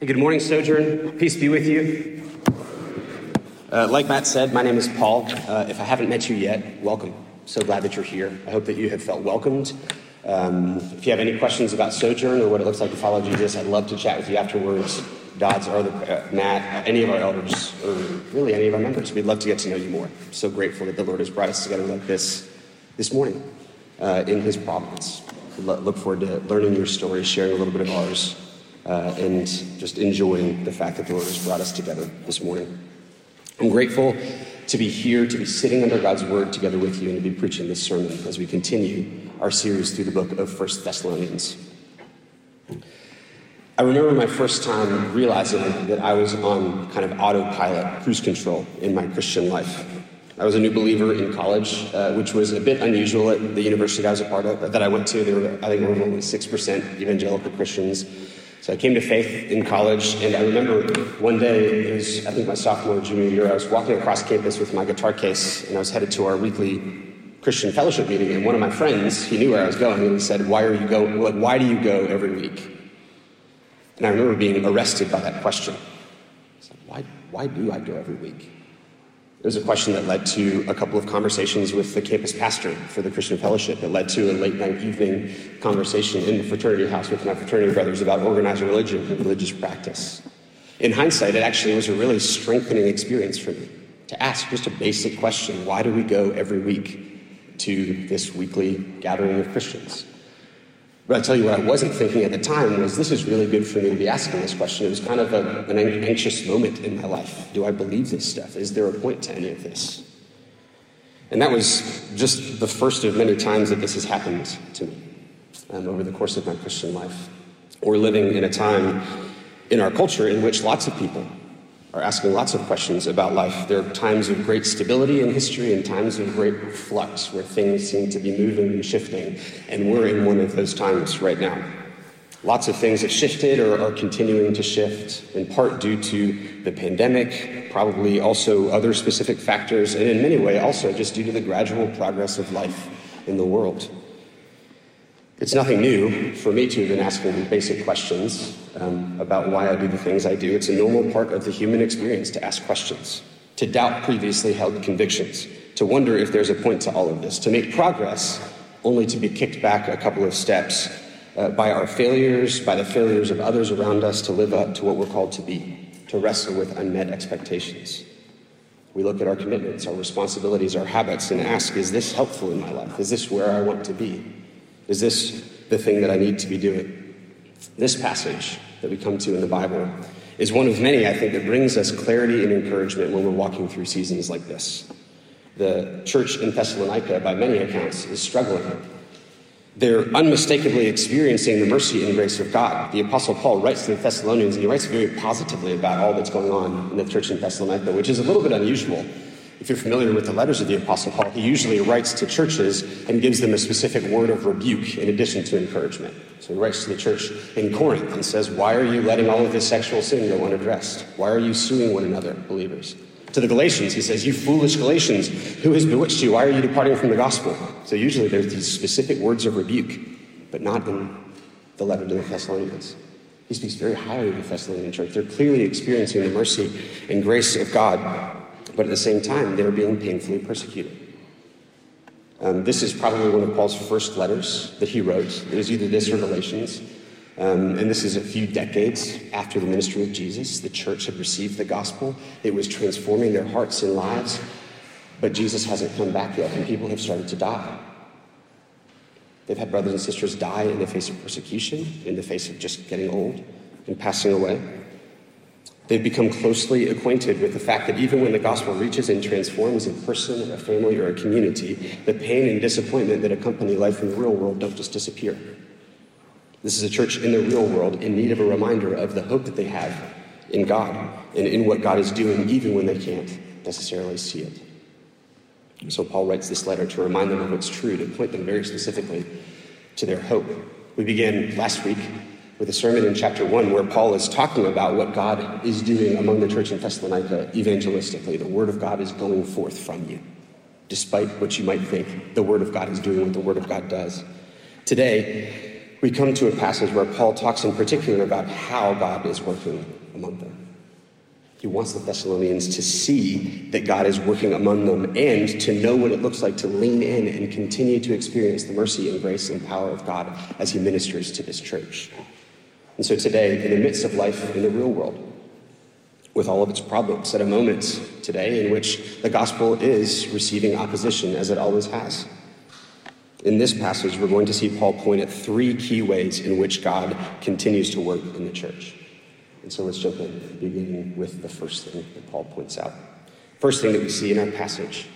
Good morning, Sojourn. Peace be with you. Uh, like Matt said, my name is Paul. Uh, if I haven't met you yet, welcome. So glad that you're here. I hope that you have felt welcomed. Um, if you have any questions about Sojourn or what it looks like to follow Jesus, I'd love to chat with you afterwards. Dodds or the, uh, Matt, any of our elders, or really any of our members. We'd love to get to know you more. So grateful that the Lord has brought us together like this this morning uh, in His providence. Look forward to learning your story, sharing a little bit of ours, uh, and just enjoying the fact that the Lord has brought us together this morning. I'm grateful to be here, to be sitting under God's word together with you, and to be preaching this sermon as we continue our series through the book of First Thessalonians. I remember my first time realizing that I was on kind of autopilot, cruise control in my Christian life. I was a new believer in college, uh, which was a bit unusual at the university I was a part of, that I went to. Were, I think, were only 6% evangelical Christians. So I came to faith in college, and I remember one day, it was, I think, my sophomore or junior year, I was walking across campus with my guitar case, and I was headed to our weekly Christian fellowship meeting, and one of my friends, he knew where I was going, and he said, why are you go, why do you go every week? And I remember being arrested by that question. I said, why, why do I go every week? It was a question that led to a couple of conversations with the campus pastor for the Christian Fellowship. It led to a late night evening conversation in the fraternity house with my fraternity brothers about organized religion and religious practice. In hindsight, it actually was a really strengthening experience for me to ask just a basic question why do we go every week to this weekly gathering of Christians? But I tell you what I wasn't thinking at the time was this is really good for me to be asking this question. It was kind of a, an anxious moment in my life. Do I believe this stuff? Is there a point to any of this? And that was just the first of many times that this has happened to me um, over the course of my Christian life. We're living in a time in our culture in which lots of people are asking lots of questions about life. There are times of great stability in history and times of great flux where things seem to be moving and shifting, and we're in one of those times right now. Lots of things have shifted or are continuing to shift, in part due to the pandemic, probably also other specific factors, and in many ways also just due to the gradual progress of life in the world. It's nothing new for me to have been asking basic questions um, about why I do the things I do. It's a normal part of the human experience to ask questions, to doubt previously held convictions, to wonder if there's a point to all of this, to make progress only to be kicked back a couple of steps uh, by our failures, by the failures of others around us to live up to what we're called to be, to wrestle with unmet expectations. We look at our commitments, our responsibilities, our habits, and ask, is this helpful in my life? Is this where I want to be? Is this the thing that I need to be doing? This passage that we come to in the Bible is one of many, I think, that brings us clarity and encouragement when we're walking through seasons like this. The church in Thessalonica, by many accounts, is struggling. They're unmistakably experiencing the mercy and grace of God. The Apostle Paul writes to the Thessalonians, and he writes very positively about all that's going on in the church in Thessalonica, which is a little bit unusual if you're familiar with the letters of the Apostle Paul, he usually writes to churches and gives them a specific word of rebuke in addition to encouragement. So he writes to the church in Corinth and says, Why are you letting all of this sexual sin go unaddressed? Why are you suing one another, believers? To the Galatians, he says, You foolish Galatians, who has bewitched you? Why are you departing from the gospel? So usually there's these specific words of rebuke, but not in the letter to the Thessalonians. He speaks very highly of the Thessalonian church. They're clearly experiencing the mercy and grace of God but at the same time, they were being painfully persecuted. Um, this is probably one of Paul's first letters that he wrote. It is either this or Galatians. Um, and this is a few decades after the ministry of Jesus. The church had received the gospel, it was transforming their hearts and lives. But Jesus hasn't come back yet, and people have started to die. They've had brothers and sisters die in the face of persecution, in the face of just getting old and passing away. They've become closely acquainted with the fact that even when the gospel reaches and transforms a person, a family, or a community, the pain and disappointment that accompany life in the real world don't just disappear. This is a church in the real world in need of a reminder of the hope that they have in God and in what God is doing, even when they can't necessarily see it. So Paul writes this letter to remind them of what's true, to point them very specifically to their hope. We began last week with a sermon in chapter 1 where Paul is talking about what God is doing among the church in Thessalonica evangelistically. The word of God is going forth from you. Despite what you might think, the word of God is doing what the word of God does. Today, we come to a passage where Paul talks in particular about how God is working among them. He wants the Thessalonians to see that God is working among them and to know what it looks like to lean in and continue to experience the mercy and grace and power of God as he ministers to this church. And so today, in the midst of life in the real world, with all of its problems, at a moment today in which the gospel is receiving opposition as it always has. In this passage, we're going to see Paul point at three key ways in which God continues to work in the church. And so let's jump in, beginning with the first thing that Paul points out. First thing that we see in our passage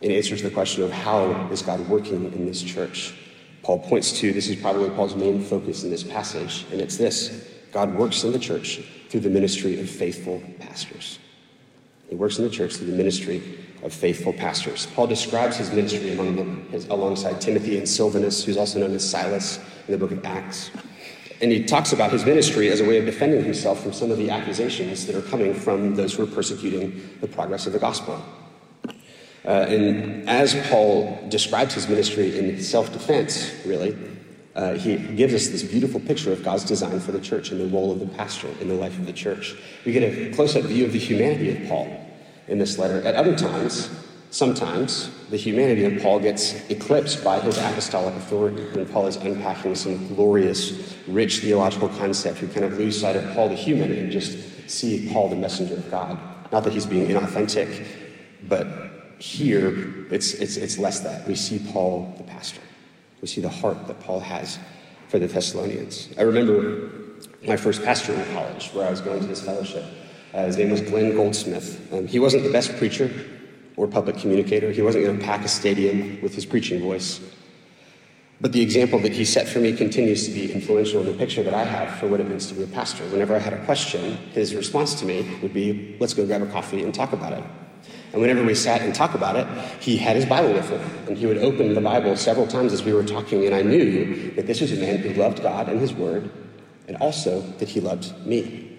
in answer to the question of how is God working in this church. Paul points to this is probably Paul's main focus in this passage, and it's this God works in the church through the ministry of faithful pastors. He works in the church through the ministry of faithful pastors. Paul describes his ministry among his, alongside Timothy and Silvanus, who's also known as Silas in the book of Acts. And he talks about his ministry as a way of defending himself from some of the accusations that are coming from those who are persecuting the progress of the gospel. Uh, and as Paul describes his ministry in self defense, really, uh, he gives us this beautiful picture of God's design for the church and the role of the pastor in the life of the church. We get a close up view of the humanity of Paul in this letter. At other times, Sometimes the humanity of Paul gets eclipsed by his apostolic authority when Paul is unpacking some glorious, rich theological concept. We kind of lose sight of Paul the human and just see Paul the messenger of God. Not that he's being inauthentic, but here it's, it's, it's less that. We see Paul the pastor. We see the heart that Paul has for the Thessalonians. I remember my first pastor in college where I was going to this fellowship. Uh, his name was Glenn Goldsmith. Um, he wasn't the best preacher or public communicator. He wasn't going to pack a stadium with his preaching voice. But the example that he set for me continues to be influential in the picture that I have for what it means to be a pastor. Whenever I had a question, his response to me would be, let's go grab a coffee and talk about it. And whenever we sat and talked about it, he had his Bible with him. And he would open the Bible several times as we were talking. And I knew that this was a man who loved God and his word, and also that he loved me.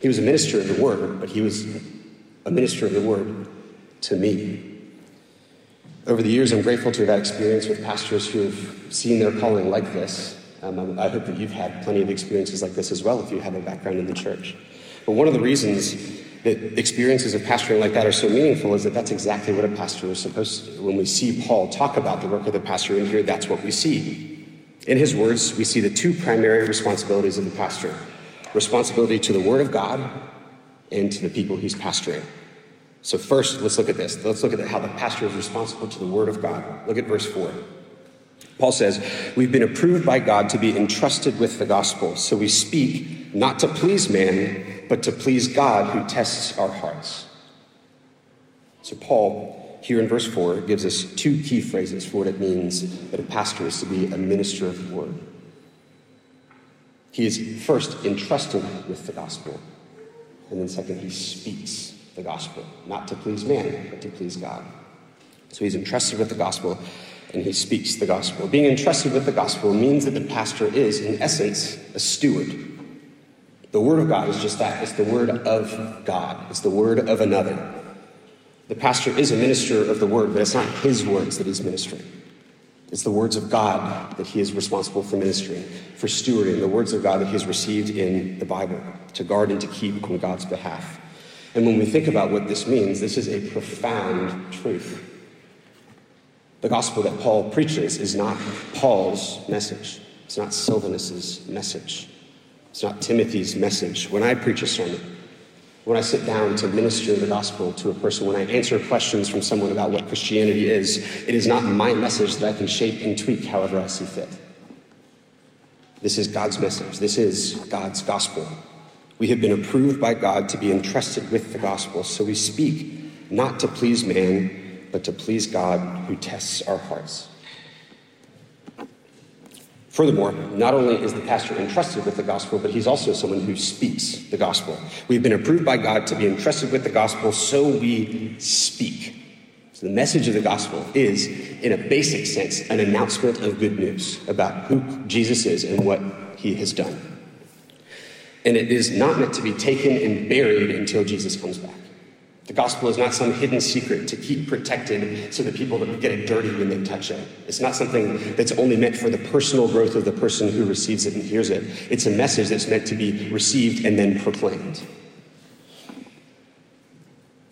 He was a minister of the word, but he was a minister of the word to me. Over the years, I'm grateful to have had experience with pastors who have seen their calling like this. Um, I hope that you've had plenty of experiences like this as well if you have a background in the church. But one of the reasons that experiences of pastoring like that are so meaningful is that that's exactly what a pastor is supposed to do. When we see Paul talk about the work of the pastor in here, that's what we see. In his words, we see the two primary responsibilities of the pastor responsibility to the Word of God and to the people he's pastoring. So, first, let's look at this. Let's look at how the pastor is responsible to the Word of God. Look at verse 4. Paul says, We've been approved by God to be entrusted with the gospel, so we speak not to please man, but to please God who tests our hearts. So, Paul, here in verse 4, gives us two key phrases for what it means that a pastor is to be a minister of the word. He is first entrusted with the gospel, and then second, he speaks the gospel, not to please man, but to please God. So he's entrusted with the gospel and he speaks the gospel. Being entrusted with the gospel means that the pastor is, in essence, a steward. The word of God is just that it's the word of God, it's the word of another. The pastor is a minister of the word, but it's not his words that he's ministering. It's the words of God that he is responsible for ministering, for stewarding, the words of God that he has received in the Bible to guard and to keep on God's behalf. And when we think about what this means, this is a profound truth. The gospel that Paul preaches is not Paul's message. It's not Silvanus's message. It's not Timothy's message. When I preach a sermon, when I sit down to minister the gospel to a person, when I answer questions from someone about what Christianity is, it is not my message that I can shape and tweak however I see fit. This is God's message. This is God's gospel. We have been approved by God to be entrusted with the gospel, so we speak not to please man, but to please God who tests our hearts. Furthermore, not only is the pastor entrusted with the gospel, but he's also someone who speaks the gospel. We've been approved by God to be entrusted with the gospel, so we speak. So the message of the gospel is, in a basic sense, an announcement of good news about who Jesus is and what he has done. And it is not meant to be taken and buried until Jesus comes back. The gospel is not some hidden secret to keep protected so that people don't get it dirty when they touch it. It's not something that's only meant for the personal growth of the person who receives it and hears it. It's a message that's meant to be received and then proclaimed.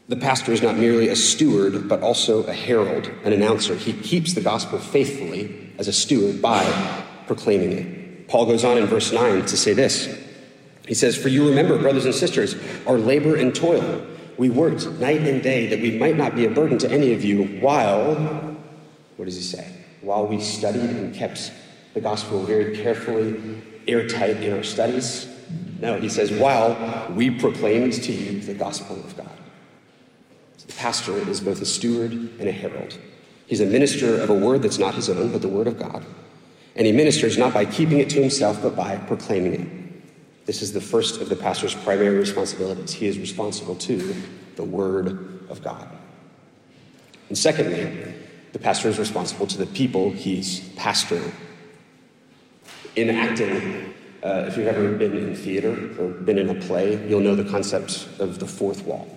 The pastor is not merely a steward, but also a herald, an announcer. He keeps the gospel faithfully as a steward by proclaiming it. Paul goes on in verse 9 to say this. He says, For you remember, brothers and sisters, our labor and toil we worked night and day that we might not be a burden to any of you while, what does he say? While we studied and kept the gospel very carefully, airtight in our studies. No, he says, while we proclaimed to you the gospel of God. So the pastor is both a steward and a herald. He's a minister of a word that's not his own, but the word of God. And he ministers not by keeping it to himself, but by proclaiming it. This is the first of the pastor's primary responsibilities. He is responsible to the Word of God. And secondly, the pastor is responsible to the people he's pastoring. In acting, uh, if you've ever been in theater or been in a play, you'll know the concept of the fourth wall.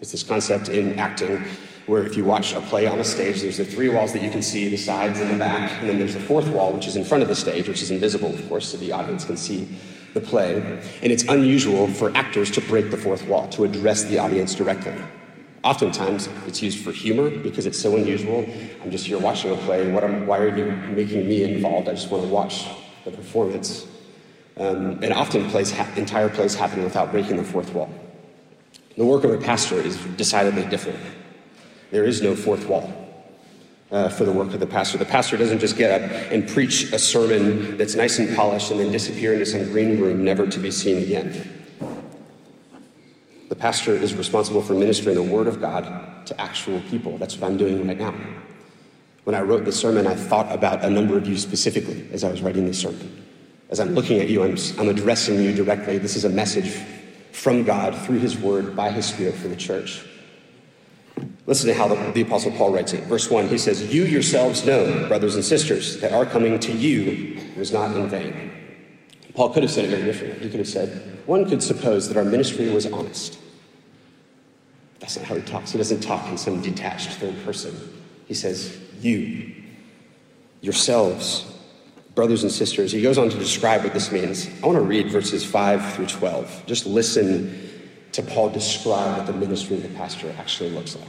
It's this concept in acting where if you watch a play on a stage, there's the three walls that you can see, the sides and the back, and then there's the fourth wall, which is in front of the stage, which is invisible, of course, so the audience can see the play, and it's unusual for actors to break the fourth wall, to address the audience directly. Oftentimes, it's used for humor because it's so unusual. I'm just here watching a play. What am, why are you making me involved? I just want to watch the performance. Um, and often, plays ha- entire plays happen without breaking the fourth wall. The work of a pastor is decidedly different. There is no fourth wall uh, for the work of the pastor. The pastor doesn't just get up and preach a sermon that's nice and polished and then disappear into some green room, never to be seen again. The pastor is responsible for ministering the word of God to actual people. That's what I'm doing right now. When I wrote the sermon, I thought about a number of you specifically as I was writing this sermon. As I'm looking at you, I'm, I'm addressing you directly. This is a message from God through His Word by His Spirit for the church. Listen to how the, the, Apostle Paul writes it. Verse 1, he says, You yourselves know, brothers and sisters, that our coming to you was not in vain. Paul could have said it very differently. He could have said, One could suppose that our ministry was honest. That's not how he talks. He doesn't talk in some detached third person. He says, You, yourselves, brothers and sisters. He goes on to describe what this means. I want to read verses 5 through 12. Just listen to Paul describe what the ministry of the pastor actually looks like.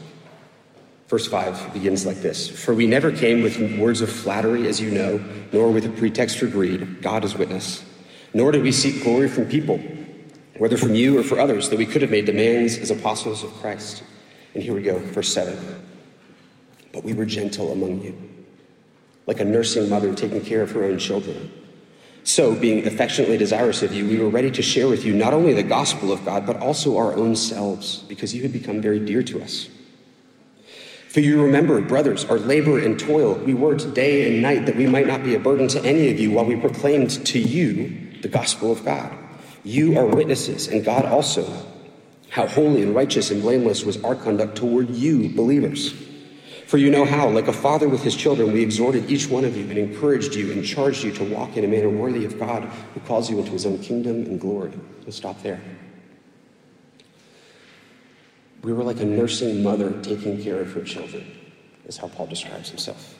Verse 5 begins like this For we never came with words of flattery, as you know, nor with a pretext for greed. God is witness. Nor did we seek glory from people, whether from you or for others, that we could have made demands as apostles of Christ. And here we go, verse 7. But we were gentle among you, like a nursing mother taking care of her own children. So, being affectionately desirous of you, we were ready to share with you not only the gospel of God, but also our own selves, because you had become very dear to us. For you remember, brothers, our labor and toil. We worked day and night that we might not be a burden to any of you while we proclaimed to you the gospel of God. You are witnesses, and God also, how holy and righteous and blameless was our conduct toward you, believers. For you know how, like a father with his children, we exhorted each one of you and encouraged you and charged you to walk in a manner worthy of God who calls you into his own kingdom and glory. We'll stop there. We were like a nursing mother taking care of her children, is how Paul describes himself.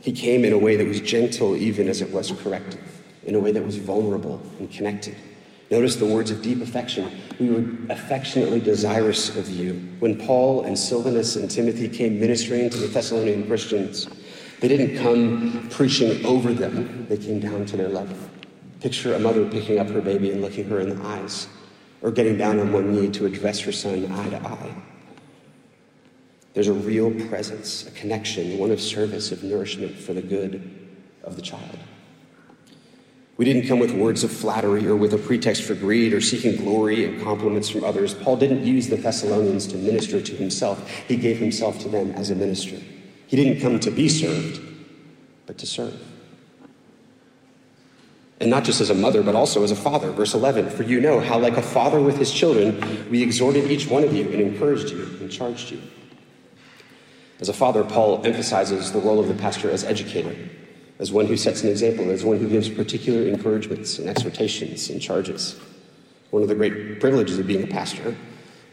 He came in a way that was gentle, even as it was corrective, in a way that was vulnerable and connected. Notice the words of deep affection. We were affectionately desirous of you. When Paul and Silvanus and Timothy came ministering to the Thessalonian Christians, they didn't come preaching over them, they came down to their level. Picture a mother picking up her baby and looking her in the eyes or getting down on one knee to address her son eye to eye. There's a real presence, a connection, one of service, of nourishment for the good of the child. We didn't come with words of flattery or with a pretext for greed or seeking glory and compliments from others. Paul didn't use the Thessalonians to minister to himself, he gave himself to them as a minister. He didn't come to be served, but to serve. And not just as a mother, but also as a father. Verse 11 For you know how, like a father with his children, we exhorted each one of you and encouraged you and charged you. As a father, Paul emphasizes the role of the pastor as educator, as one who sets an example, as one who gives particular encouragements and exhortations and charges. One of the great privileges of being a pastor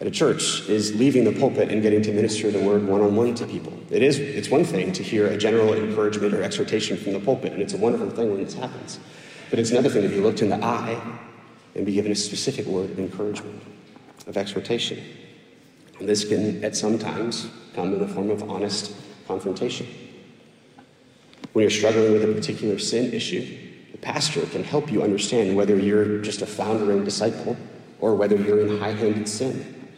at a church is leaving the pulpit and getting to minister the word one on one to people. It is, it's one thing to hear a general encouragement or exhortation from the pulpit, and it's a wonderful thing when this happens. But it's another thing to be looked in the eye and be given a specific word of encouragement, of exhortation. And this can, at some times, come in the form of honest confrontation. When you're struggling with a particular sin issue, the pastor can help you understand whether you're just a foundering disciple or whether you're in high handed sin.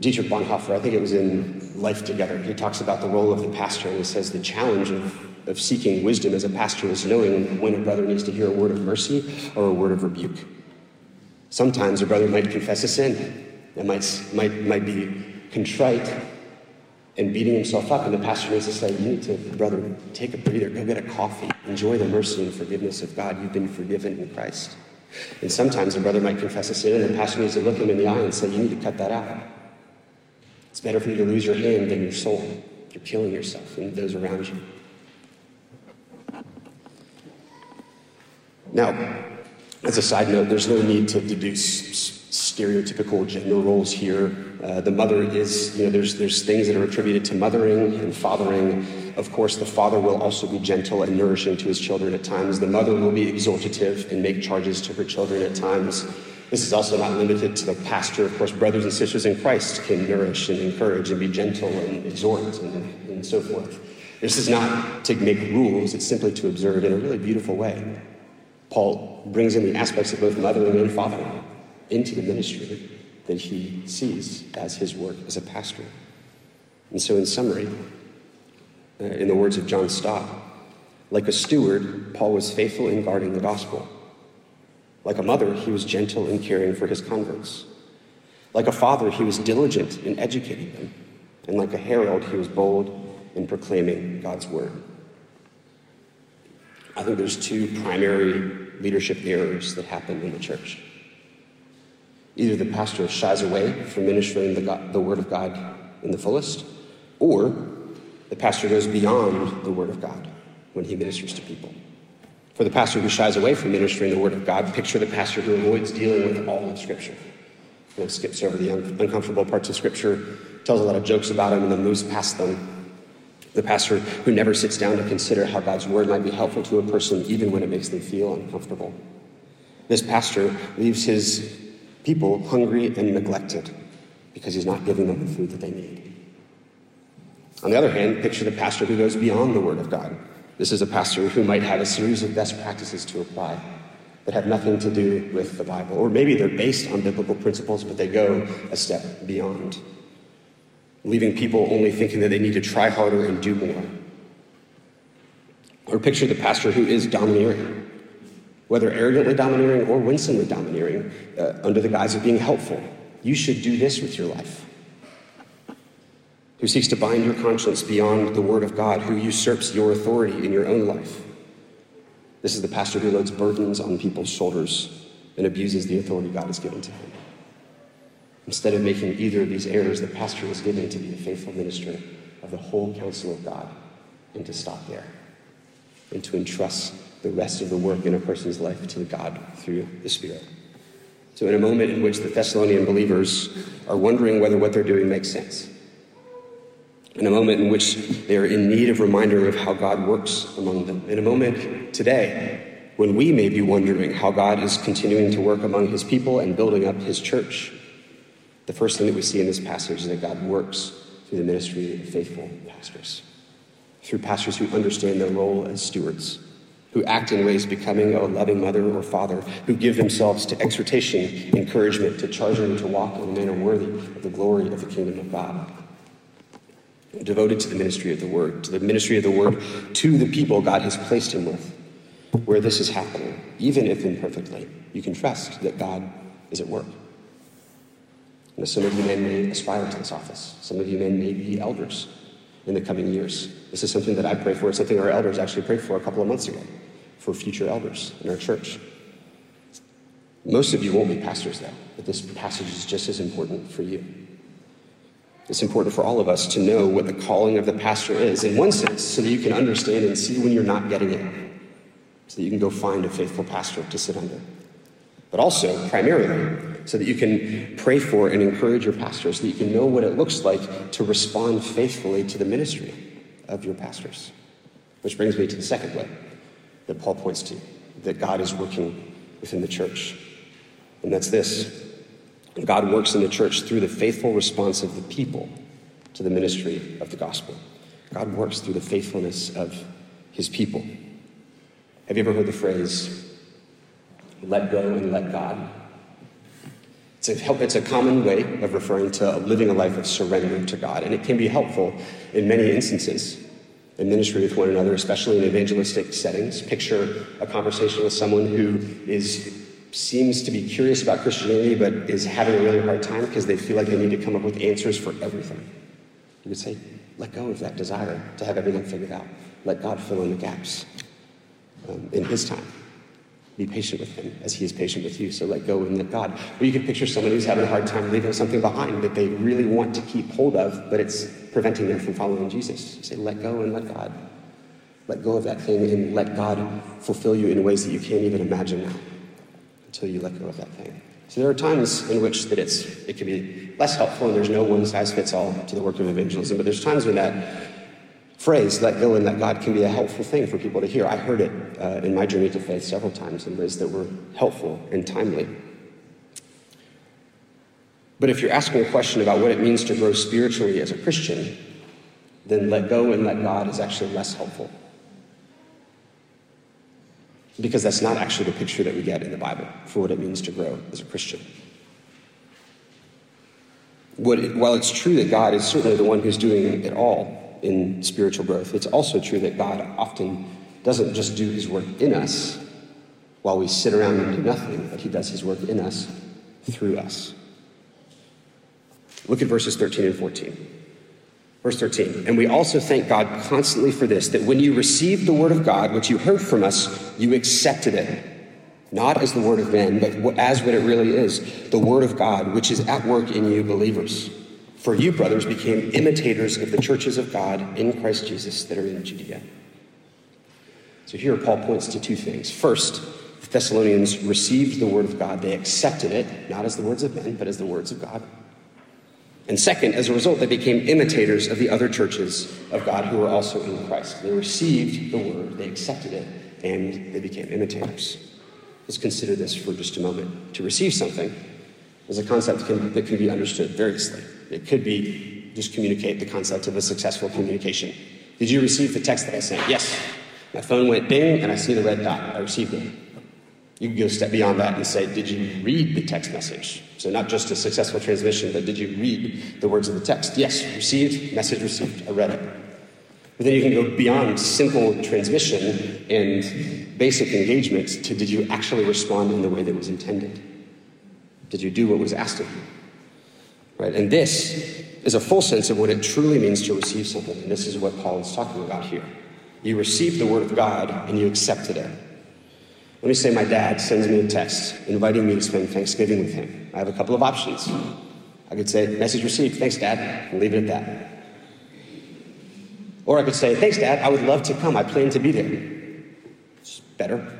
Dietrich Bonhoeffer, I think it was in Life Together, he talks about the role of the pastor, and he says the challenge of, of seeking wisdom as a pastor is knowing when a brother needs to hear a word of mercy or a word of rebuke. Sometimes a brother might confess a sin that might, might, might be contrite and beating himself up, and the pastor needs to say, You need to, brother, take a breather, go get a coffee, enjoy the mercy and forgiveness of God. You've been forgiven in Christ. And sometimes a brother might confess a sin, and the pastor needs to look him in the eye and say, You need to cut that out. It's better for you to lose your hand than your soul. You're killing yourself and those around you. Now, as a side note, there's no need to deduce stereotypical gender roles here. Uh, the mother is, you know, there's, there's things that are attributed to mothering and fathering. Of course, the father will also be gentle and nourishing to his children at times. The mother will be exhortative and make charges to her children at times. This is also not limited to the pastor. Of course, brothers and sisters in Christ can nourish and encourage and be gentle and exhort and, and so forth. This is not to make rules, it's simply to observe in a really beautiful way. Paul brings in the aspects of both mothering and fathering into the ministry that he sees as his work as a pastor. And so, in summary, uh, in the words of John Stott, like a steward, Paul was faithful in guarding the gospel. Like a mother, he was gentle in caring for his converts. Like a father, he was diligent in educating them. And like a herald, he was bold in proclaiming God's word. I think there's two primary leadership errors that happen in the church. Either the pastor shies away from ministering the, God, the word of God in the fullest, or the pastor goes beyond the word of God when he ministers to people. For the pastor who shies away from ministering the Word of God, picture the pastor who avoids dealing with all of Scripture. You know, skips over the un- uncomfortable parts of Scripture, tells a lot of jokes about them, and then moves past them. The pastor who never sits down to consider how God's Word might be helpful to a person, even when it makes them feel uncomfortable. This pastor leaves his people hungry and neglected because he's not giving them the food that they need. On the other hand, picture the pastor who goes beyond the Word of God this is a pastor who might have a series of best practices to apply that have nothing to do with the Bible. Or maybe they're based on biblical principles, but they go a step beyond, leaving people only thinking that they need to try harder and do more. Or picture the pastor who is domineering, whether arrogantly domineering or winsomely domineering, uh, under the guise of being helpful. You should do this with your life who seeks to bind your conscience beyond the Word of God, who usurps your authority in your own life. This is the pastor who loads burdens on people's shoulders and abuses the authority God has given to him. Instead of making either of these errors, the pastor was given to be a faithful minister of the whole counsel of God and to stop there and to entrust the rest of the work in a person's life to God through the Spirit. So, in a moment in which the Thessalonian believers are wondering whether what they're doing makes sense, in a moment in which they are in need of reminder of how God works among them, in a moment today when we may be wondering how God is continuing to work among his people and building up his church. The first thing that we see in this passage is that God works through the ministry of faithful pastors, through pastors who understand their role as stewards, who act in ways becoming a loving mother or father, who give themselves to exhortation, encouragement, to charging them to walk in a manner worthy of the glory of the kingdom of God devoted to the ministry of the word, to the ministry of the word to the people God has placed him with. Where this is happening, even if imperfectly, you can trust that God is at work. And some of you men may aspire to this office. Some of you men may be elders in the coming years. This is something that I pray for. It's something our elders actually prayed for a couple of months ago for future elders in our church. Most of you won't be pastors, though, but this passage is just as important for you. It's important for all of us to know what the calling of the pastor is, in one sense, so that you can understand and see when you're not getting it, so that you can go find a faithful pastor to sit under. But also, primarily, so that you can pray for and encourage your pastors, so that you can know what it looks like to respond faithfully to the ministry of your pastors. Which brings me to the second way that Paul points to that God is working within the church. And that's this God works in the church through the faithful response of the people to the ministry of the gospel. God works through the faithfulness of his people. Have you ever heard the phrase, let go and let God? It's a, it's a common way of referring to living a life of surrender to God, and it can be helpful in many instances in ministry with one another, especially in evangelistic settings. Picture a conversation with someone who is seems to be curious about Christianity but is having a really hard time because they feel like they need to come up with answers for everything. You would say, let go of that desire to have everything figured out. Let God fill in the gaps um, in His time. Be patient with Him as He is patient with you. So let go and let God. Or you could picture someone who's having a hard time leaving something behind that they really want to keep hold of, but it's preventing them from following Jesus. You say, let go and let God. Let go of that thing and let God fulfill you in ways that you can't even imagine now until you let go of that thing. So there are times in which that it's it can be less helpful and there's no one size fits all to the work of evangelism, but there's times when that phrase, let go and let God, can be a helpful thing for people to hear. I heard it uh, in my journey to faith several times in ways that were helpful and timely. But if you're asking a question about what it means to grow spiritually as a Christian, then let go and let God is actually less helpful. Because that's not actually the picture that we get in the Bible for what it means to grow as a Christian. What, while it's true that God is certainly the one who's doing it all in spiritual growth, it's also true that God often doesn't just do his work in us while we sit around and do nothing, but he does his work in us through us. Look at verses 13 and 14. Verse 13, and we also thank God constantly for this, that when you received the word of God, which you heard from us, you accepted it, not as the word of men, but as what it really is, the word of God, which is at work in you believers. For you, brothers, became imitators of the churches of God in Christ Jesus that are in Judea. So here Paul points to two things. First, the Thessalonians received the word of God. They accepted it, not as the words of men, but as the words of God. And second, as a result, they became imitators of the other churches of God who were also in Christ. They received the word, they accepted it, and they became imitators. Let's consider this for just a moment. To receive something is a concept that can be understood variously. It could be just communicate the concept of a successful communication. Did you receive the text that I sent? Yes. My phone went ding, and I see the red dot. I received it. You can go a step beyond that and say, Did you read the text message? So, not just a successful transmission, but did you read the words of the text? Yes, received, message received, I read it. But then you can go beyond simple transmission and basic engagement to did you actually respond in the way that was intended? Did you do what was asked of you? Right? And this is a full sense of what it truly means to receive something. And this is what Paul is talking about here. You receive the word of God and you accepted it. Let me say my dad sends me a text inviting me to spend Thanksgiving with him. I have a couple of options. I could say, message received, thanks, Dad, and leave it at that. Or I could say, thanks, Dad, I would love to come. I plan to be there. It's better.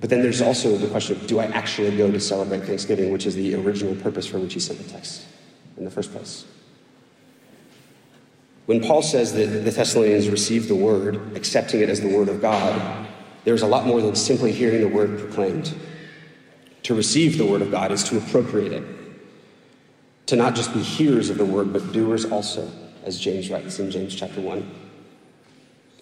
But then there's also the question of, do I actually go to celebrate Thanksgiving, which is the original purpose for which he sent the text in the first place? When Paul says that the Thessalonians received the word, accepting it as the word of God, there's a lot more than simply hearing the word proclaimed. To receive the word of God is to appropriate it, to not just be hearers of the word, but doers also, as James writes in James chapter 1.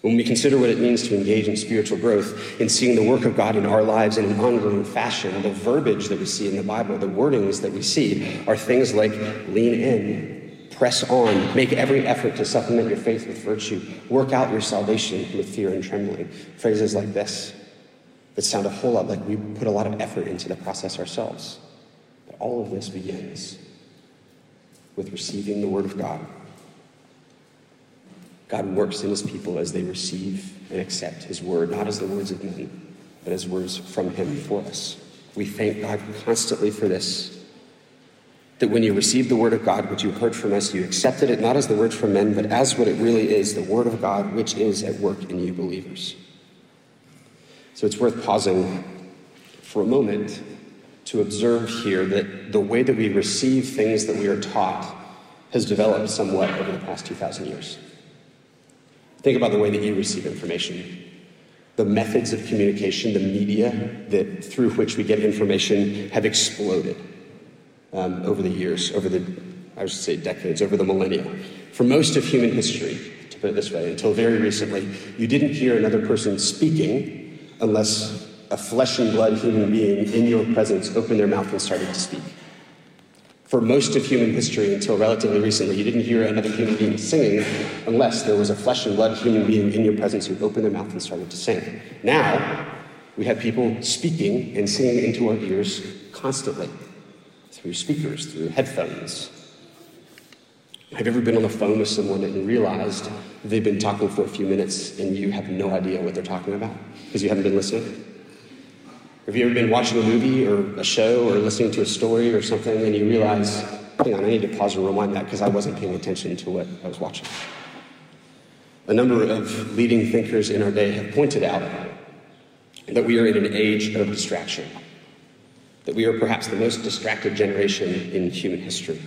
When we consider what it means to engage in spiritual growth, in seeing the work of God in our lives in an ongoing fashion, the verbiage that we see in the Bible, the wordings that we see, are things like lean in, Press on. Make every effort to supplement your faith with virtue. Work out your salvation with fear and trembling. Phrases like this that sound a whole lot like we put a lot of effort into the process ourselves. But all of this begins with receiving the Word of God. God works in His people as they receive and accept His Word, not as the words of men, but as words from Him for us. We thank God constantly for this that when you received the word of God, which you heard from us, you accepted it not as the word from men, but as what it really is the word of God, which is at work in you believers. So it's worth pausing for a moment to observe here that the way that we receive things that we are taught has developed somewhat over the past 2,000 years. Think about the way that you receive information. The methods of communication, the media that through which we get information have exploded um, over the years, over the, I should say decades, over the millennia. For most of human history, to put it this way, until very recently, you didn't hear another person speaking unless a flesh and blood human being in your presence opened their mouth and started to speak. For most of human history, until relatively recently, you didn't hear another human being singing unless there was a flesh and blood human being in your presence who opened their mouth and started to sing. Now, we have people speaking and singing into our ears constantly through speakers, through headphones. Have you ever been on the phone with someone and realized they've been talking for a few minutes and you have no idea what they're talking about because you haven't been listening? Have you ever been watching a movie or a show or listening to a story or something and you realize, hang on, I need to pause and rewind that because I wasn't paying attention to what I was watching? A number of leading thinkers in our day have pointed out that we are in an age of distraction, that we are perhaps the most distracted generation in human history.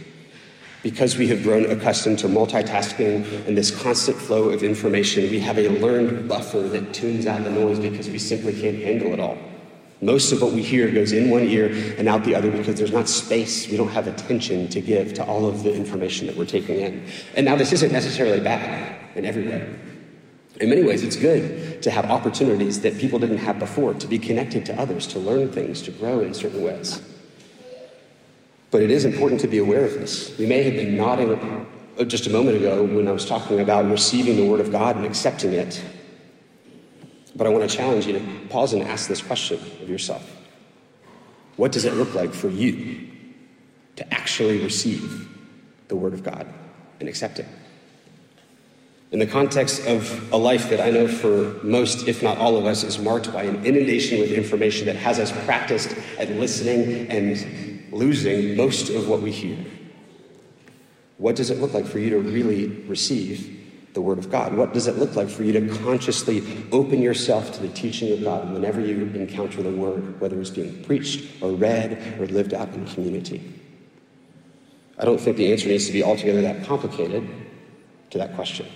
Because we have grown accustomed to multitasking and this constant flow of information, we have a learned buffer that tunes out the noise because we simply can't handle it all. Most of what we hear goes in one ear and out the other because there's not space. We don't have attention to give to all of the information that we're taking in. And now, this isn't necessarily bad in every way. In many ways, it's good to have opportunities that people didn't have before, to be connected to others, to learn things, to grow in certain ways. But it is important to be aware of this. We may have been nodding uh, just a moment ago when I was talking about receiving the Word of God and accepting it but I want to challenge you to pause and ask this question of yourself What does it look like for you to actually receive the Word of God and accept it? In the context of a life that I know for most, if not all of us, is marked by an inundation with information that has us practiced at listening and losing most of what we hear. What does it look like for you to really receive the Word of God? What does it look like for you to consciously open yourself to the teaching of God whenever you encounter the Word, whether it's being preached or read or lived out in community? I don't think the answer needs to be altogether that complicated to that question.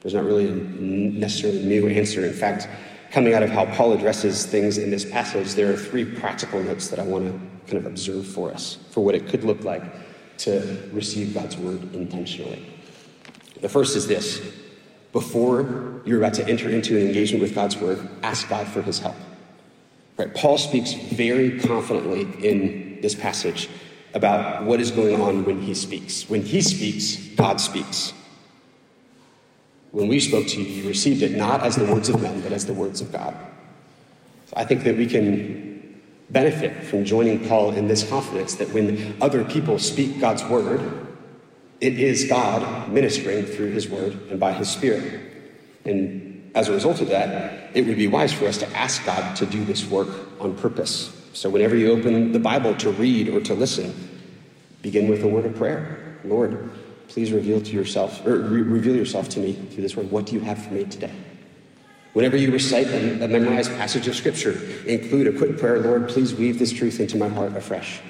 There's not really a necessarily new answer. In fact, coming out of how Paul addresses things in this passage, there are three practical notes that I want to kind of observe for us for what it could look like to receive God's Word intentionally. The first is this before you're about to enter into an engagement with God's word, ask God for his help. Right? Paul speaks very confidently in this passage about what is going on when he speaks. When he speaks, God speaks. When we spoke to you, you received it not as the words of men, but as the words of God. So I think that we can benefit from joining Paul in this confidence that when other people speak God's word, it is God ministering through his word and by his spirit. And as a result of that, it would be wise for us to ask God to do this work on purpose. So whenever you open the Bible to read or to listen, begin with a word of prayer. Lord, please reveal to yourself or re- reveal yourself to me through this word. What do you have for me today? Whenever you recite a, a memorized passage of scripture, include a quick prayer, Lord, please weave this truth into my heart afresh.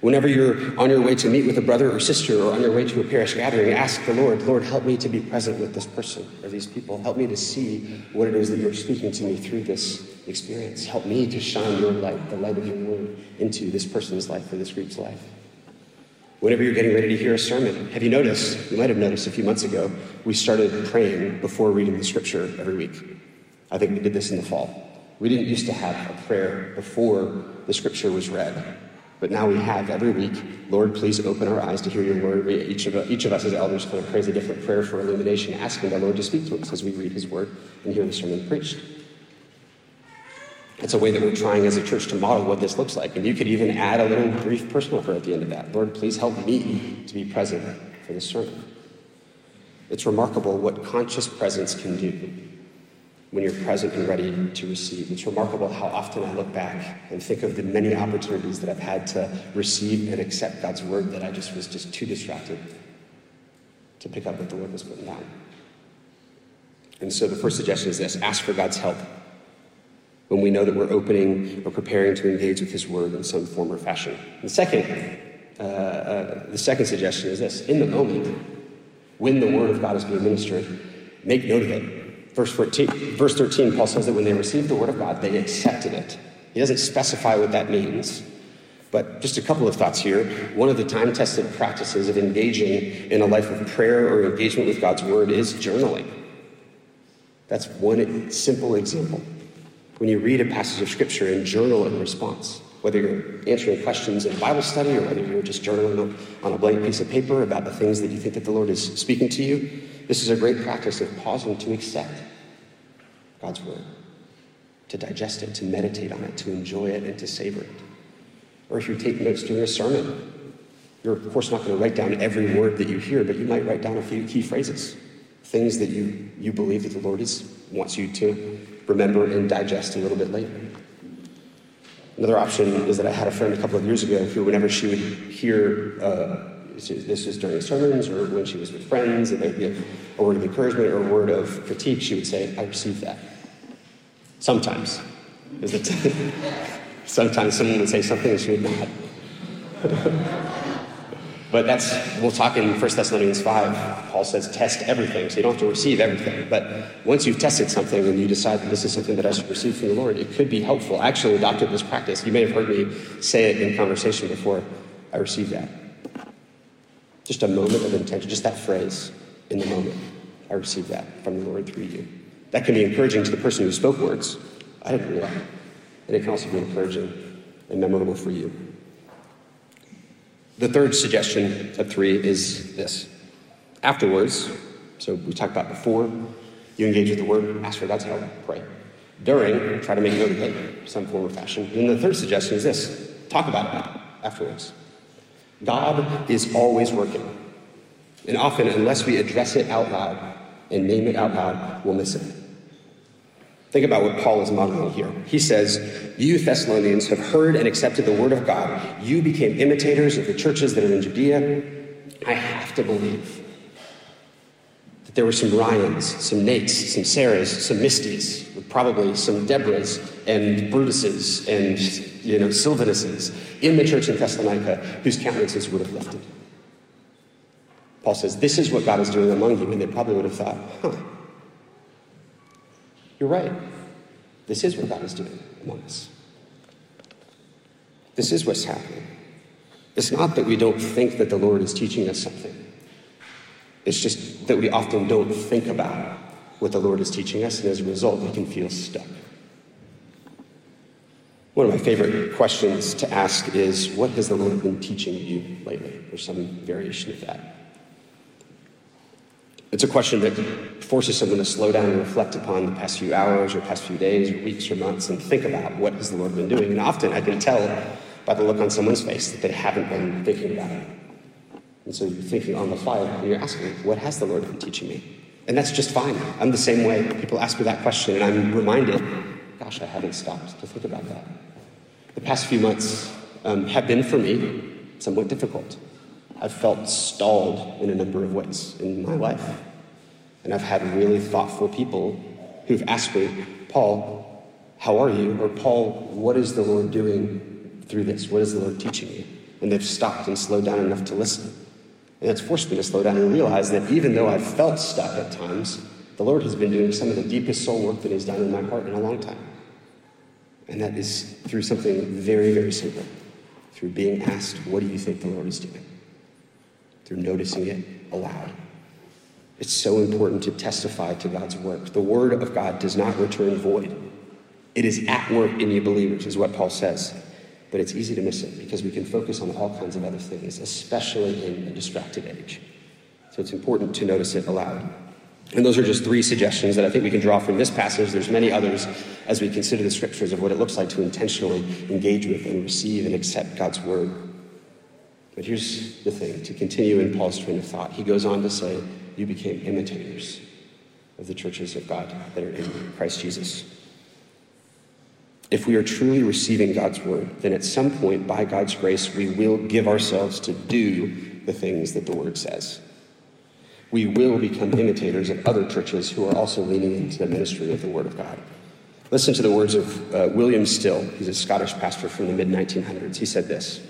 Whenever you're on your way to meet with a brother or sister or on your way to a parish gathering, ask the Lord, Lord, help me to be present with this person or these people. Help me to see what it is that you're speaking to me through this experience. Help me to shine your light, the light of your word, into this person's life or this group's life. Whenever you're getting ready to hear a sermon, have you noticed, you might have noticed a few months ago, we started praying before reading the scripture every week. I think we did this in the fall. We didn't used to have a prayer before the scripture was read. But now we have every week, Lord, please open our eyes to hear your word. We, each, of, each of us as elders kind of prays a different prayer for illumination, asking the Lord to speak to us as we read his word and hear the sermon preached. It's a way that we're trying as a church to model what this looks like. And you could even add a little brief personal prayer at the end of that. Lord, please help me to be present for this sermon. It's remarkable what conscious presence can do when you're present and ready to receive. It's remarkable how often I look back and think of the many opportunities that I've had to receive and accept God's word that I just was just too distracted to pick up what the Lord was putting down. And so the first suggestion is this ask for God's help. when we know that we're opening or preparing to engage with His Word in some form or fashion. The second, uh, uh, the second suggestion is this in the moment, when the Word of God is being ministered, make note of it. Verse 14, verse 13, Paul says that when they received the Word of God, they accepted it. He doesn't specify what that means. But just a couple of thoughts here. One of the time tested practices of engaging in a life of prayer or engagement with God's Word is journaling. That's one simple example. When you read a passage of Scripture and journal in response, whether you're answering questions in Bible study or whether you're just journaling on a blank piece of paper about the things that you think that the Lord is speaking to you, this is a great practice of pausing to accept God's Word, to digest it, to meditate on it, to enjoy it, and to savor it. Or if you're taking notes during a sermon, you're of course not going to write down every word that you hear, but you might write down a few key phrases things that you, you believe that the Lord is, wants you to remember and digest a little bit later. Another option is that I had a friend a couple of years ago who, whenever she would hear, uh, this was during sermons or when she was with friends, and they'd give a word of encouragement or a word of critique, she would say, I received that. Sometimes. Sometimes someone would say something and she would not. But that's, we'll talk in 1 Thessalonians 5. Paul says, test everything. So you don't have to receive everything. But once you've tested something and you decide that this is something that I should receive from the Lord, it could be helpful. I actually adopted this practice. You may have heard me say it in conversation before. I received that. Just a moment of intention, just that phrase in the moment. I received that from the Lord through you. That can be encouraging to the person who spoke words. I didn't realize. And it can also be encouraging and memorable for you. The third suggestion of three is this. Afterwards, so we talked about before, you engage with the word, ask for God's help, pray. During, try to make note of it, some form or fashion. And the third suggestion is this talk about it afterwards. God is always working. And often, unless we address it out loud and name it out loud, we'll miss it. Think about what Paul is modeling here. He says, You Thessalonians have heard and accepted the word of God. You became imitators of the churches that are in Judea. I have to believe that there were some Ryans, some Nates, some Sarahs, some Misties, probably some Deborahs and Brutuses and you know, Silvanuses in the church in Thessalonica whose countenances would have lifted. Paul says, This is what God is doing among you. And they probably would have thought, Huh you're right. This is what God is doing among us. This is what's happening. It's not that we don't think that the Lord is teaching us something. It's just that we often don't think about what the Lord is teaching us, and as a result, we can feel stuck. One of my favorite questions to ask is What has the Lord been teaching you lately? Or some variation of that. It's a question that forces someone to slow down and reflect upon the past few hours or past few days or weeks or months and think about what has the Lord been doing. And often I can tell by the look on someone's face that they haven't been thinking about it. And so you're thinking on the fly and you're asking, what has the Lord been teaching me? And that's just fine. I'm the same way. People ask me that question and I'm reminded, gosh, I haven't stopped to think about that. The past few months um, have been for me somewhat difficult. I've felt stalled in a number of ways in my life. And I've had really thoughtful people who've asked me, Paul, how are you? Or Paul, what is the Lord doing through this? What is the Lord teaching you? And they've stopped and slowed down enough to listen. And it's forced me to slow down and realize that even though I've felt stuck at times, the Lord has been doing some of the deepest soul work that He's done in my heart in a long time. And that is through something very, very simple through being asked, What do you think the Lord is doing? through noticing it aloud. It's so important to testify to God's work. The word of God does not return void. It is at work in you believers, is what Paul says. But it's easy to miss it because we can focus on all kinds of other things, especially in a distracted age. So it's important to notice it aloud. And those are just three suggestions that I think we can draw from this passage. There's many others as we consider the scriptures of what it looks like to intentionally engage with and receive and accept God's word. But here's the thing to continue in Paul's train of thought, he goes on to say, You became imitators of the churches of God that are in Christ Jesus. If we are truly receiving God's word, then at some point, by God's grace, we will give ourselves to do the things that the word says. We will become imitators of other churches who are also leaning into the ministry of the word of God. Listen to the words of uh, William Still. He's a Scottish pastor from the mid 1900s. He said this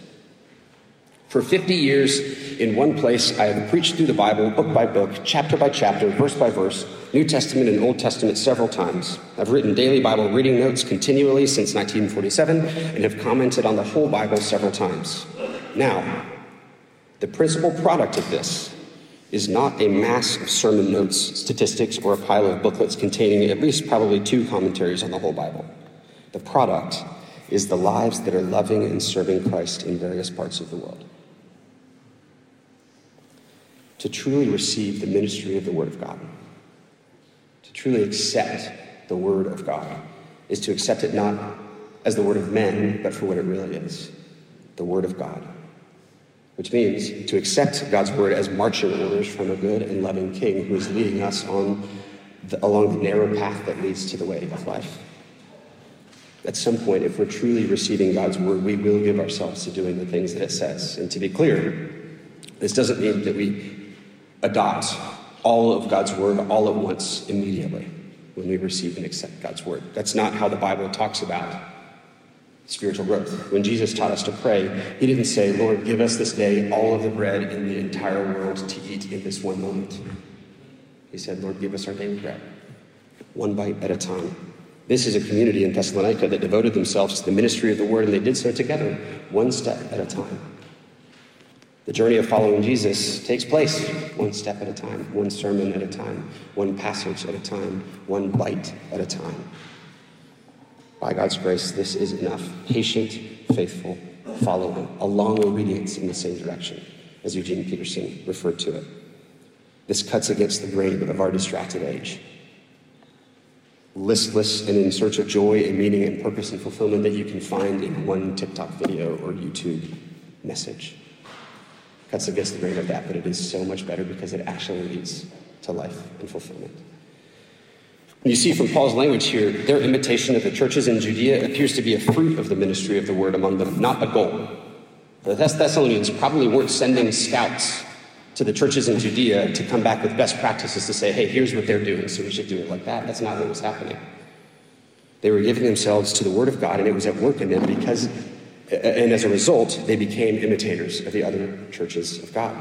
For 50 years in one place, I have preached through the Bible, book by book, chapter by chapter, verse by verse, New Testament and Old Testament several times. I've written daily Bible reading notes continually since 1947 and have commented on the whole Bible several times. Now, the principal product of this is not a mass of sermon notes, statistics, or a pile of booklets containing at least probably two commentaries on the whole Bible. The product is the lives that are loving and serving Christ in various parts of the world. To truly receive the ministry of the Word of God, to truly accept the Word of God, is to accept it not as the Word of men, but for what it really is the Word of God which means to accept God's word as marching orders from a good and loving king who is leading us on the, along the narrow path that leads to the way of life. At some point, if we're truly receiving God's word, we will give ourselves to doing the things that it says. And to be clear, this doesn't mean that we adopt all of God's word all at once immediately when we receive and accept God's word. That's not how the Bible talks about spiritual growth. When Jesus taught us to pray, he didn't say, Lord, give us this day all of the bread in the entire world to eat in this one moment. He said, Lord, give us our daily bread, one bite at a time. This is a community in Thessalonica that devoted themselves to the ministry of the word, and they did so together, one step at a time. The journey of following Jesus takes place one step at a time, one sermon at a time, one passage at a time, one bite at a time. By God's grace, this is enough. Patient, faithful, following, a long obedience in the same direction, as Eugene Peterson referred to it. This cuts against the grain of our distracted age. Listless and in search of joy and meaning and purpose and fulfillment that you can find in one TikTok video or YouTube message. Cuts against the grain of that, but it is so much better because it actually leads to life and fulfillment. You see from Paul's language here, their imitation of the churches in Judea appears to be a fruit of the ministry of the word among them, not a goal. The Thessalonians probably weren't sending scouts to the churches in Judea to come back with best practices to say, hey, here's what they're doing, so we should do it like that. That's not what was happening. They were giving themselves to the Word of God, and it was at work in them because, and as a result, they became imitators of the other churches of God.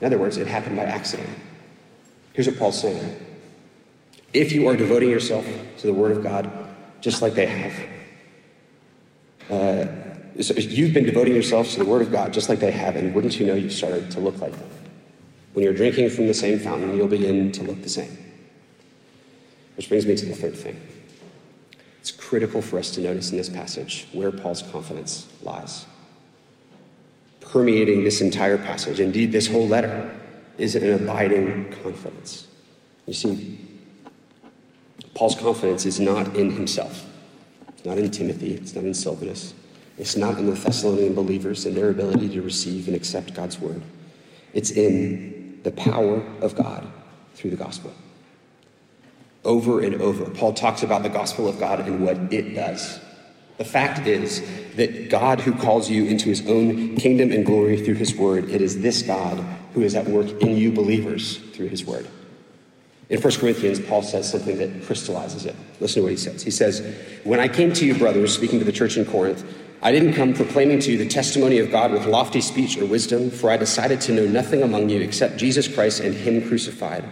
In other words, it happened by accident. Here's what Paul's saying if you are devoting yourself to the Word of God, just like they have. Uh, so you've been devoting yourselves to the Word of God just like they have, and wouldn't you know you've started to look like them? When you're drinking from the same fountain, you'll begin to look the same. Which brings me to the third thing. It's critical for us to notice in this passage where Paul's confidence lies. Permeating this entire passage, indeed, this whole letter, is an abiding confidence. You see, Paul's confidence is not in himself. It's not in Timothy. It's not in Silvanus. It's not in the Thessalonian believers and their ability to receive and accept God's word. It's in the power of God through the gospel. Over and over, Paul talks about the gospel of God and what it does. The fact is that God, who calls you into his own kingdom and glory through his word, it is this God who is at work in you believers through his word. In 1 Corinthians, Paul says something that crystallizes it. Listen to what he says. He says, When I came to you, brothers, speaking to the church in Corinth, I didn't come proclaiming to you the testimony of God with lofty speech or wisdom, for I decided to know nothing among you except Jesus Christ and Him crucified.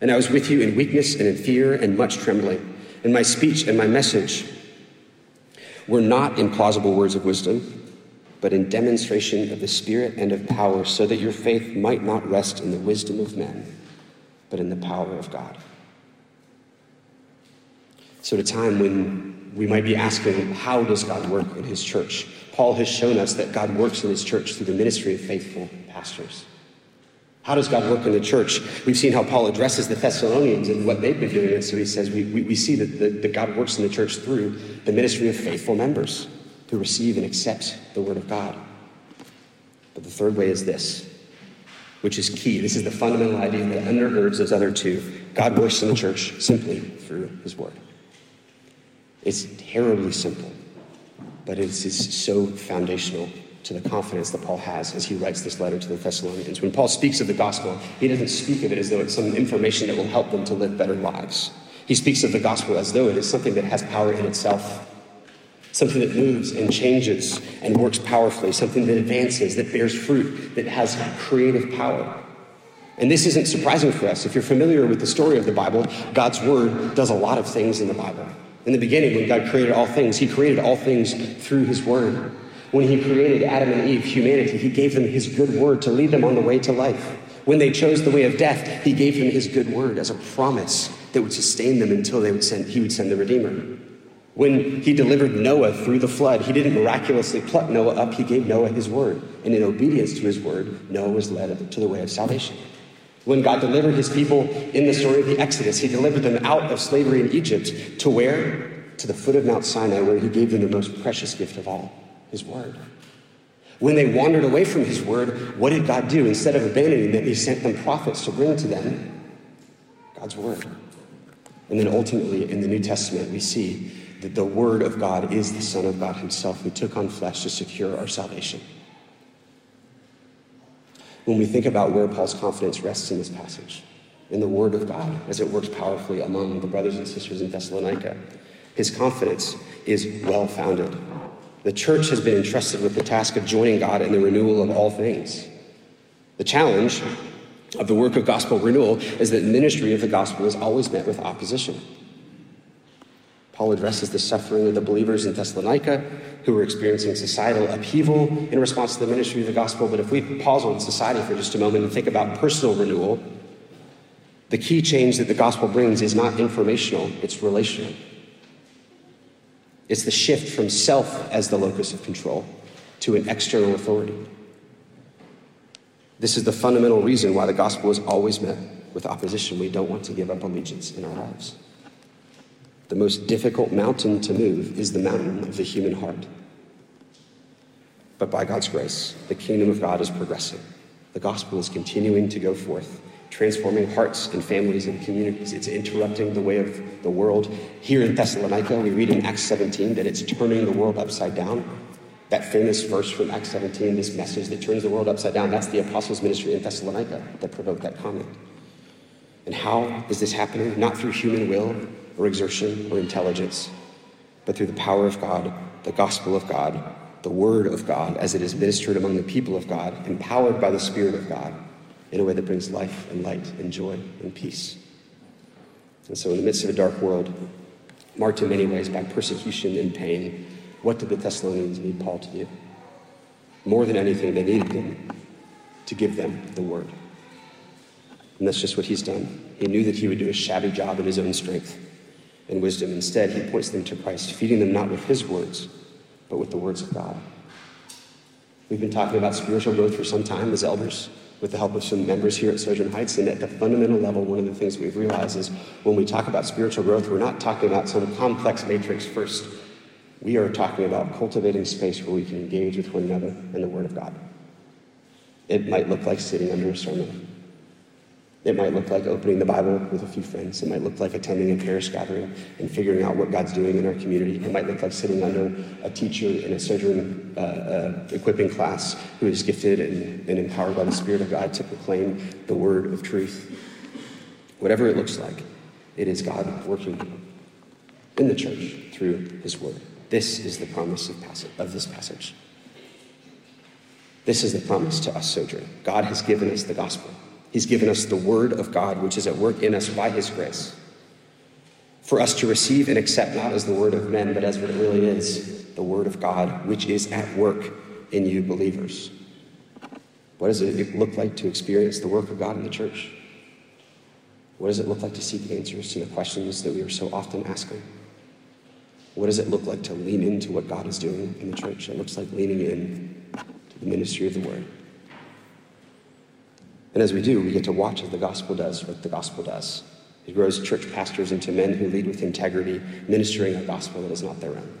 And I was with you in weakness and in fear and much trembling. And my speech and my message were not in plausible words of wisdom, but in demonstration of the Spirit and of power, so that your faith might not rest in the wisdom of men but in the power of God. So, at a time when we might be asking, how does God work in his church? Paul has shown us that God works in his church through the ministry of faithful pastors. How does God work in the church? We've seen how Paul addresses the Thessalonians and what they've been doing. And so he says we, we, we see that, the, that God works in the church through the ministry of faithful members who receive and accept the word of God. But the third way is this which is key. This is the fundamental idea that undergirds those other two. God works in the church simply through his word. It's terribly simple, but it is so foundational to the confidence that Paul has as he writes this letter to the Thessalonians. When Paul speaks of the gospel, he doesn't speak of it as though it's some information that will help them to live better lives. He speaks of the gospel as though it is something that has power in itself, something that moves and changes and works powerfully, something that advances, that bears fruit, that has creative power. And this isn't surprising for us. If you're familiar with the story of the Bible, God's word does a lot of things in the Bible. In the beginning, when God created all things, He created all things through His word. When He created Adam and Eve, humanity, He gave them His good word to lead them on the way to life. When they chose the way of death, He gave them His good word as a promise that would sustain them until they would send, He would send the Redeemer. When he delivered Noah through the flood, he didn't miraculously pluck Noah up, he gave Noah his word. And in obedience to his word, Noah was led to the way of salvation. When God delivered his people in the story of the Exodus, he delivered them out of slavery in Egypt to where? To the foot of Mount Sinai, where he gave them the most precious gift of all, his word. When they wandered away from his word, what did God do? Instead of abandoning them, he sent them prophets to bring to them God's word. And then ultimately, in the New Testament, we see that the word of God is the Son of God himself who took on flesh to secure our salvation when we think about where Paul's confidence rests in this passage, in the Word of God, as it works powerfully among the brothers and sisters in Thessalonica. His confidence is well founded. The church has been entrusted with the task of joining God in the renewal of all things. The challenge of the work of gospel renewal is that ministry of the gospel is always met with opposition. Paul addresses the suffering of the believers in Thessalonica who were experiencing societal upheaval in response to the ministry of the gospel. But if we pause on society for just a moment and think about personal renewal, the key change that the gospel brings is not informational, it's relational. It's the shift from self as the locus of control to an external authority. This is the fundamental reason why the gospel is always met with opposition. We don't want to give up allegiance in our lives. The most difficult mountain to move is the mountain of the human heart. But by God's grace, the kingdom of God is progressing. The gospel is continuing to go forth, transforming hearts and families and communities. It's interrupting the way of the world. Here in Thessalonica, we read in Acts 17 that it's turning the world upside down. That famous verse from Acts 17, this message that turns the world upside down, that's the apostles' ministry in Thessalonica that provoked that comment. And how is this happening? Not through human will, or exertion or intelligence, but through the power of God, the gospel of God, the word of God, as it is ministered among the people of God, empowered by the Spirit of God in a way that brings life and light and joy and peace. And so, in the midst of a dark world, marked in many ways by persecution and pain, what did the Thessalonians need Paul to do? More than anything, they needed him to give them the word. And that's just what he's done. He knew that he would do a shabby job in his own strength and wisdom. Instead, he points them to Christ, feeding them not with his words, but with the words of God. We've been talking about spiritual growth for some time as elders, with the help of some members here at Sojourn Heights. And at the fundamental level, one of the things we've realized is when we talk about spiritual growth, we're not talking about some complex matrix first. We are talking about cultivating space where we can engage with one another and the Word of God. It might look like sitting under a sermon. It might look like opening the Bible with a few friends. It might look like attending a parish gathering and figuring out what God's doing in our community. It might look like sitting under a teacher in a sojourn uh, uh, equipping class who is gifted and, and empowered by the Spirit of God to proclaim the word of truth. Whatever it looks like, it is God working in the church through his word. This is the promise of, of this passage. This is the promise to us, Sojourn. God has given us the gospel. He's given us the Word of God, which is at work in us by His grace. For us to receive and accept not as the Word of men, but as what it really is the Word of God, which is at work in you believers. What does it look like to experience the work of God in the church? What does it look like to seek answers to the questions that we are so often asking? What does it look like to lean into what God is doing in the church? It looks like leaning in to the ministry of the Word. And as we do, we get to watch as the gospel does what the gospel does. It grows church pastors into men who lead with integrity, ministering a gospel that is not their own.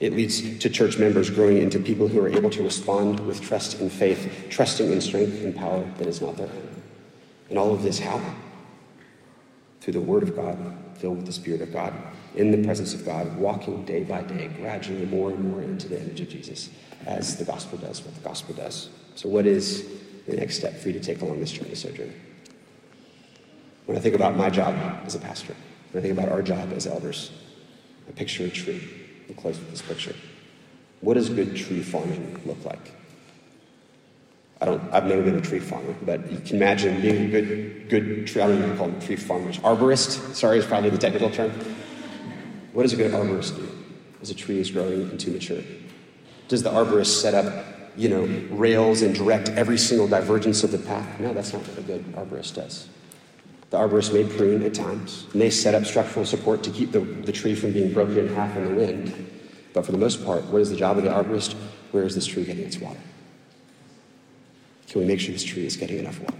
It leads to church members growing into people who are able to respond with trust and faith, trusting in strength and power that is not their own. And all of this how? Through the Word of God, filled with the Spirit of God, in the presence of God, walking day by day, gradually more and more into the image of Jesus, as the gospel does what the gospel does. So, what is the next step for you to take along this journey, Sojourn. When I think about my job as a pastor, when I think about our job as elders, I picture a tree. I'll close with this picture. What does good tree farming look like? I don't, I've never been a tree farmer, but you can imagine being a good, good tree, I don't even call them tree farmers. Arborist, sorry, is probably the technical term. What does a good arborist do as a tree is growing into maturity? Does the arborist set up, you know, rails and direct every single divergence of the path? No, that's not what a good arborist does. The arborist may prune at times, and they set up structural support to keep the, the tree from being broken in half in the wind. But for the most part, what is the job of the arborist? Where is this tree getting its water? Can we make sure this tree is getting enough water?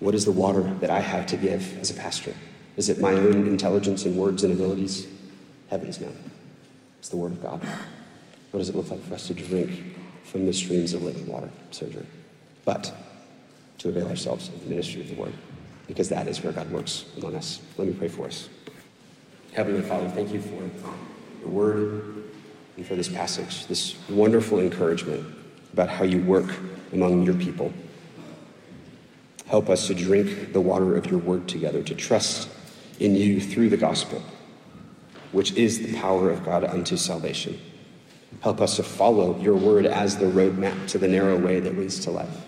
What is the water that I have to give as a pastor? Is it my own intelligence and words and abilities? Heavens no. It's the Word of God. What does it look like for us to drink from the streams of living water, surgery? But to avail ourselves of the ministry of the Word, because that is where God works among us. Let me pray for us. Heavenly Father, thank you for your Word and for this passage, this wonderful encouragement about how you work among your people. Help us to drink the water of your word together, to trust in you through the gospel, which is the power of God unto salvation. Help us to follow your word as the roadmap to the narrow way that leads to life.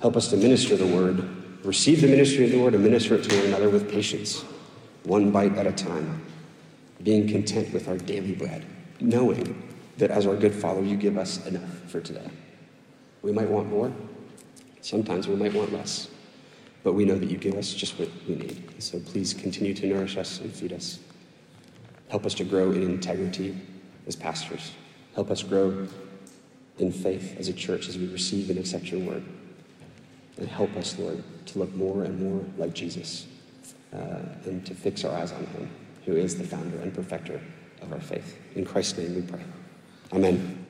Help us to minister the word, receive the ministry of the word, and minister it to one another with patience, one bite at a time, being content with our daily bread, knowing that as our good Father, you give us enough for today. We might want more. Sometimes we might want less. But we know that you give us just what we need. So please continue to nourish us and feed us. Help us to grow in integrity as pastors. Help us grow in faith as a church as we receive and accept your word. And help us, Lord, to look more and more like Jesus uh, and to fix our eyes on him, who is the founder and perfecter of our faith. In Christ's name we pray. Amen.